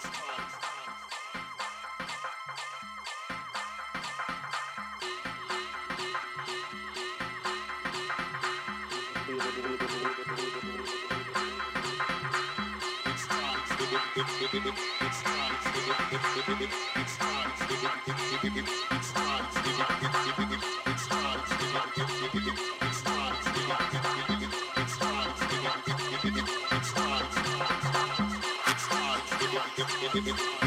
It's time. Thank you.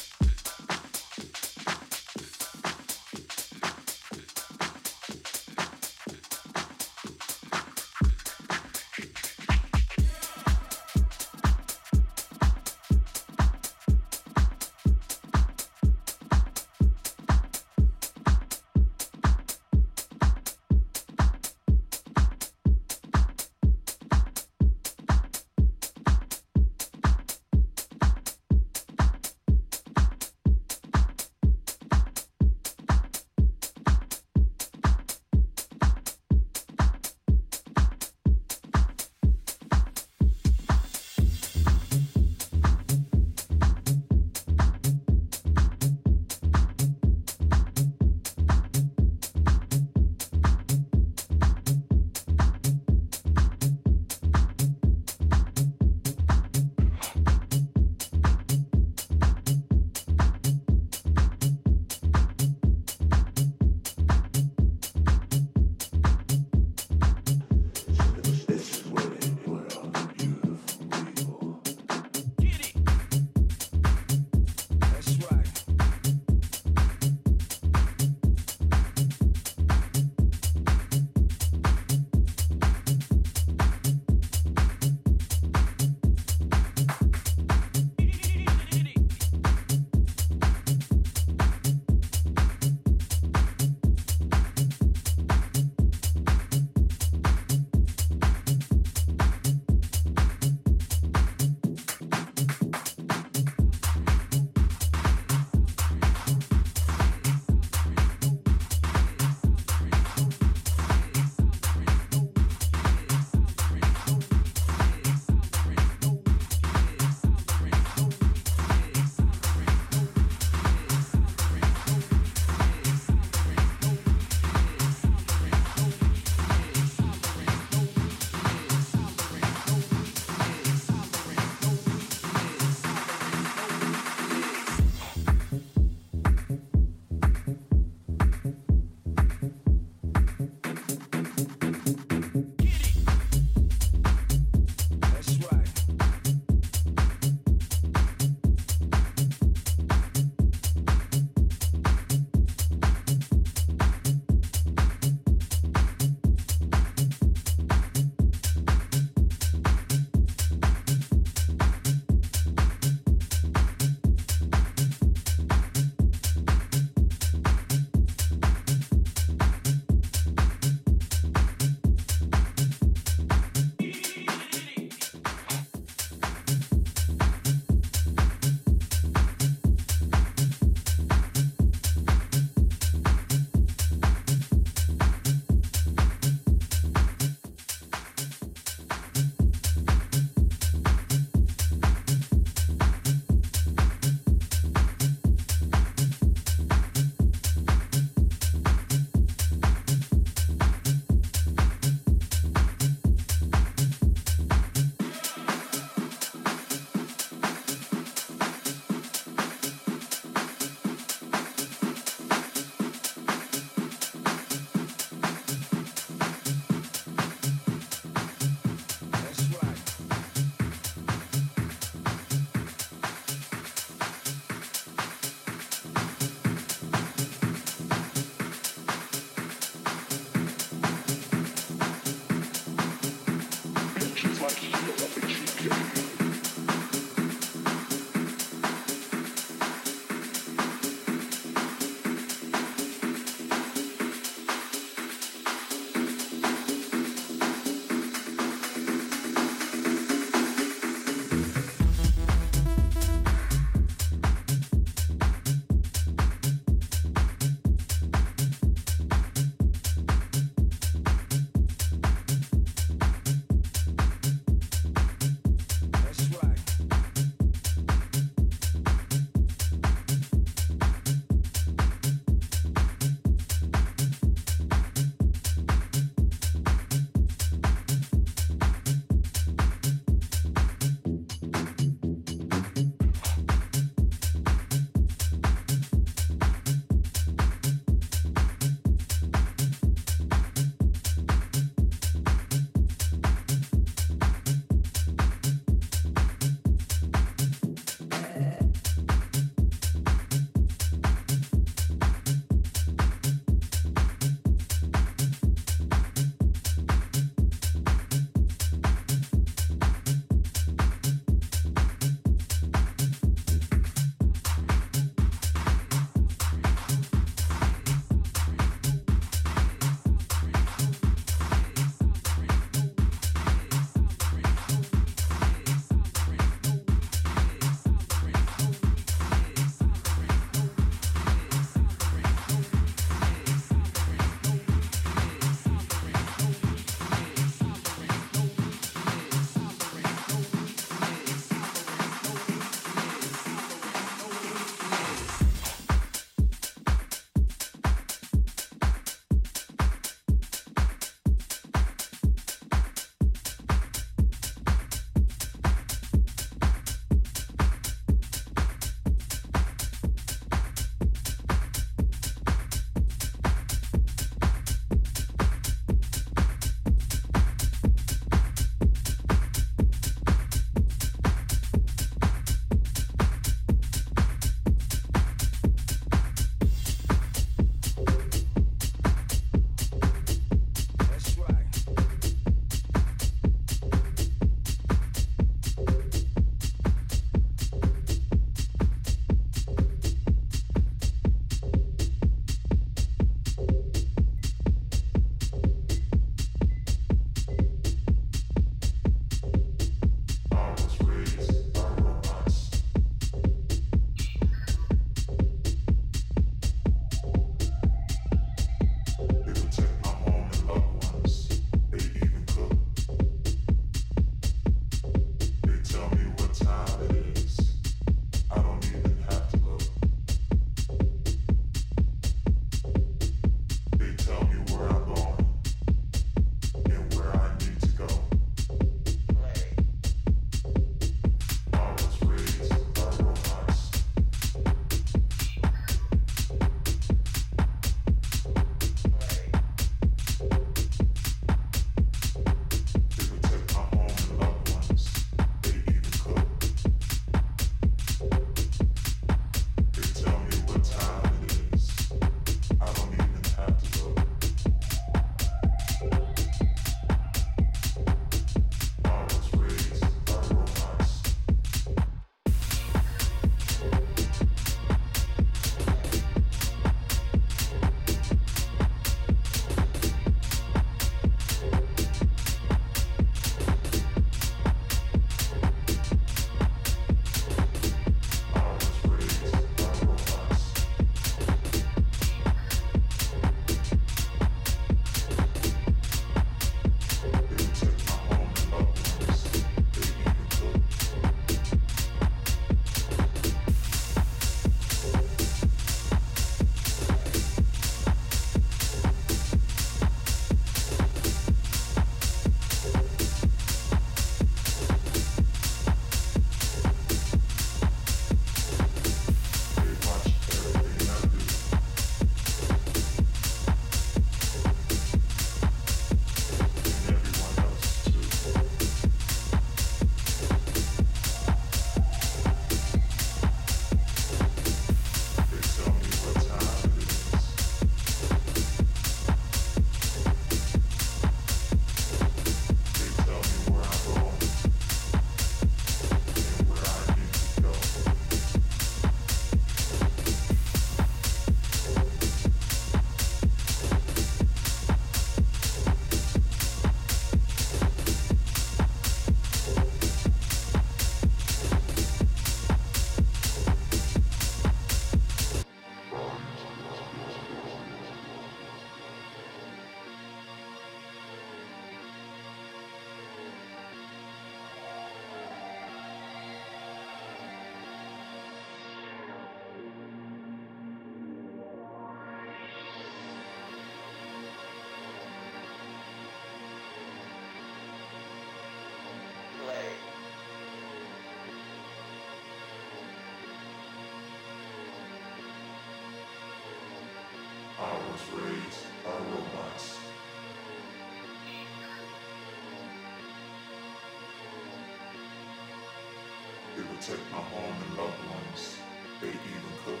protect my home and loved ones. They even cook.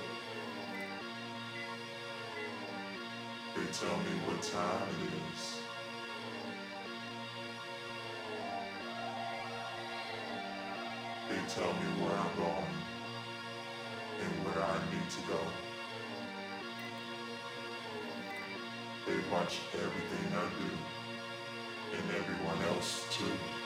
They tell me what time it is. They tell me where I'm going and where I need to go. They watch everything I do and everyone else too.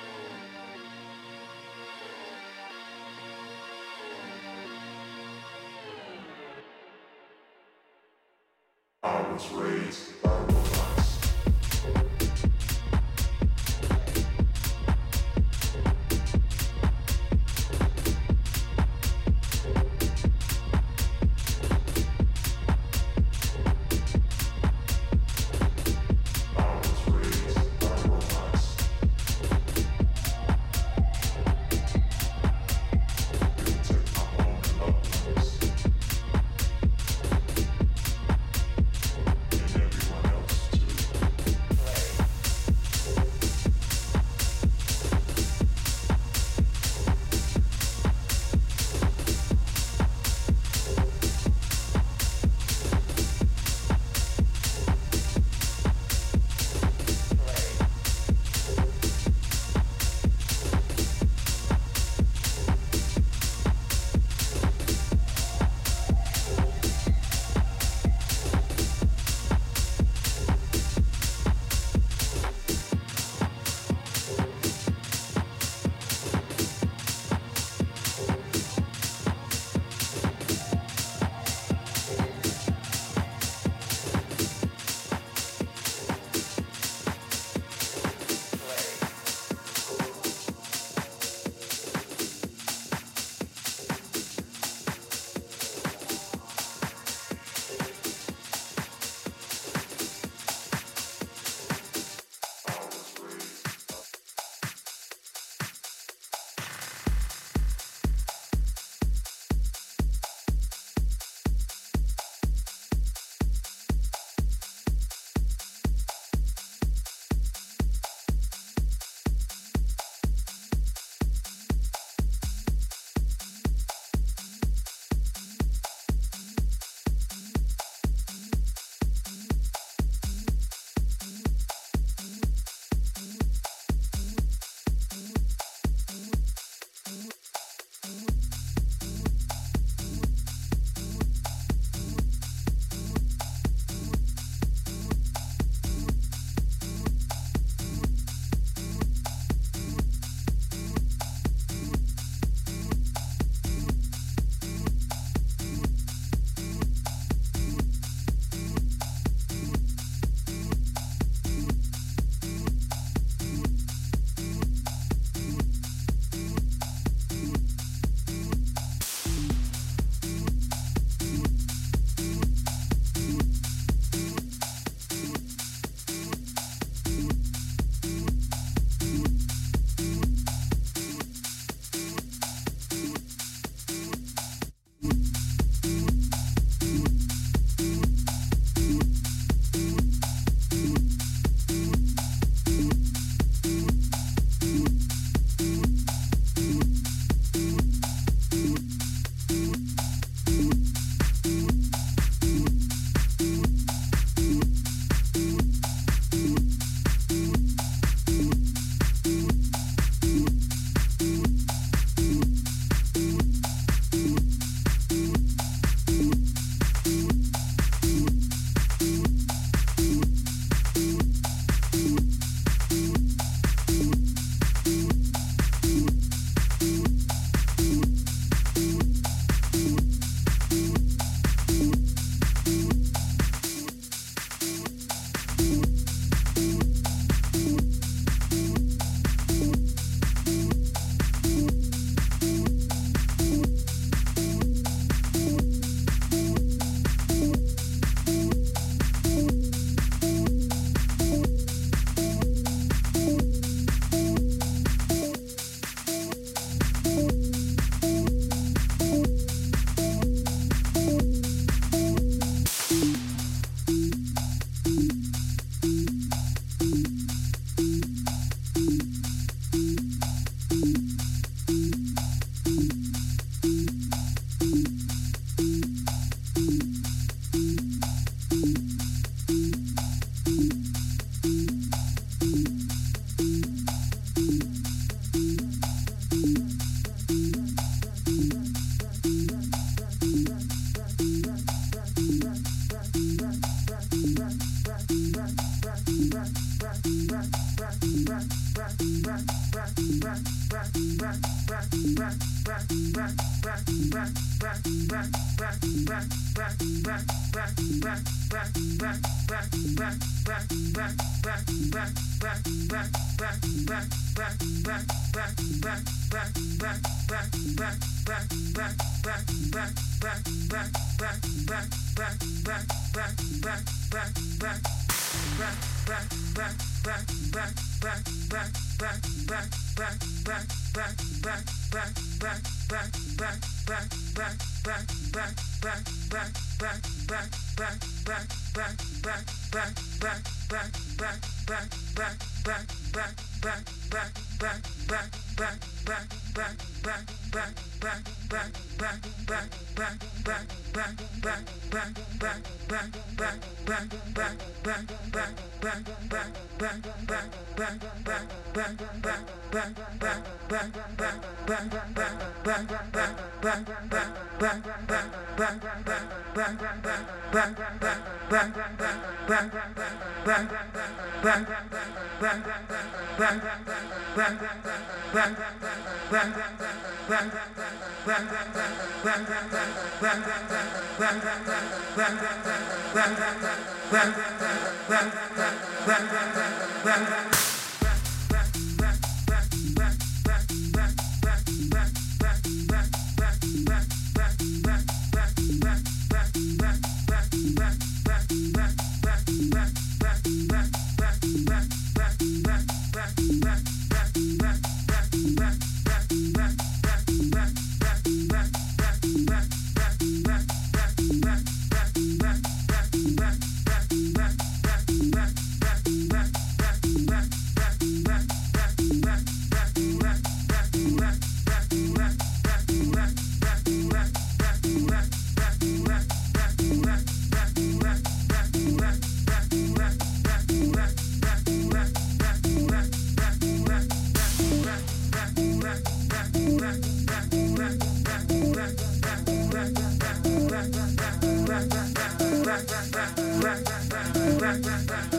back, back.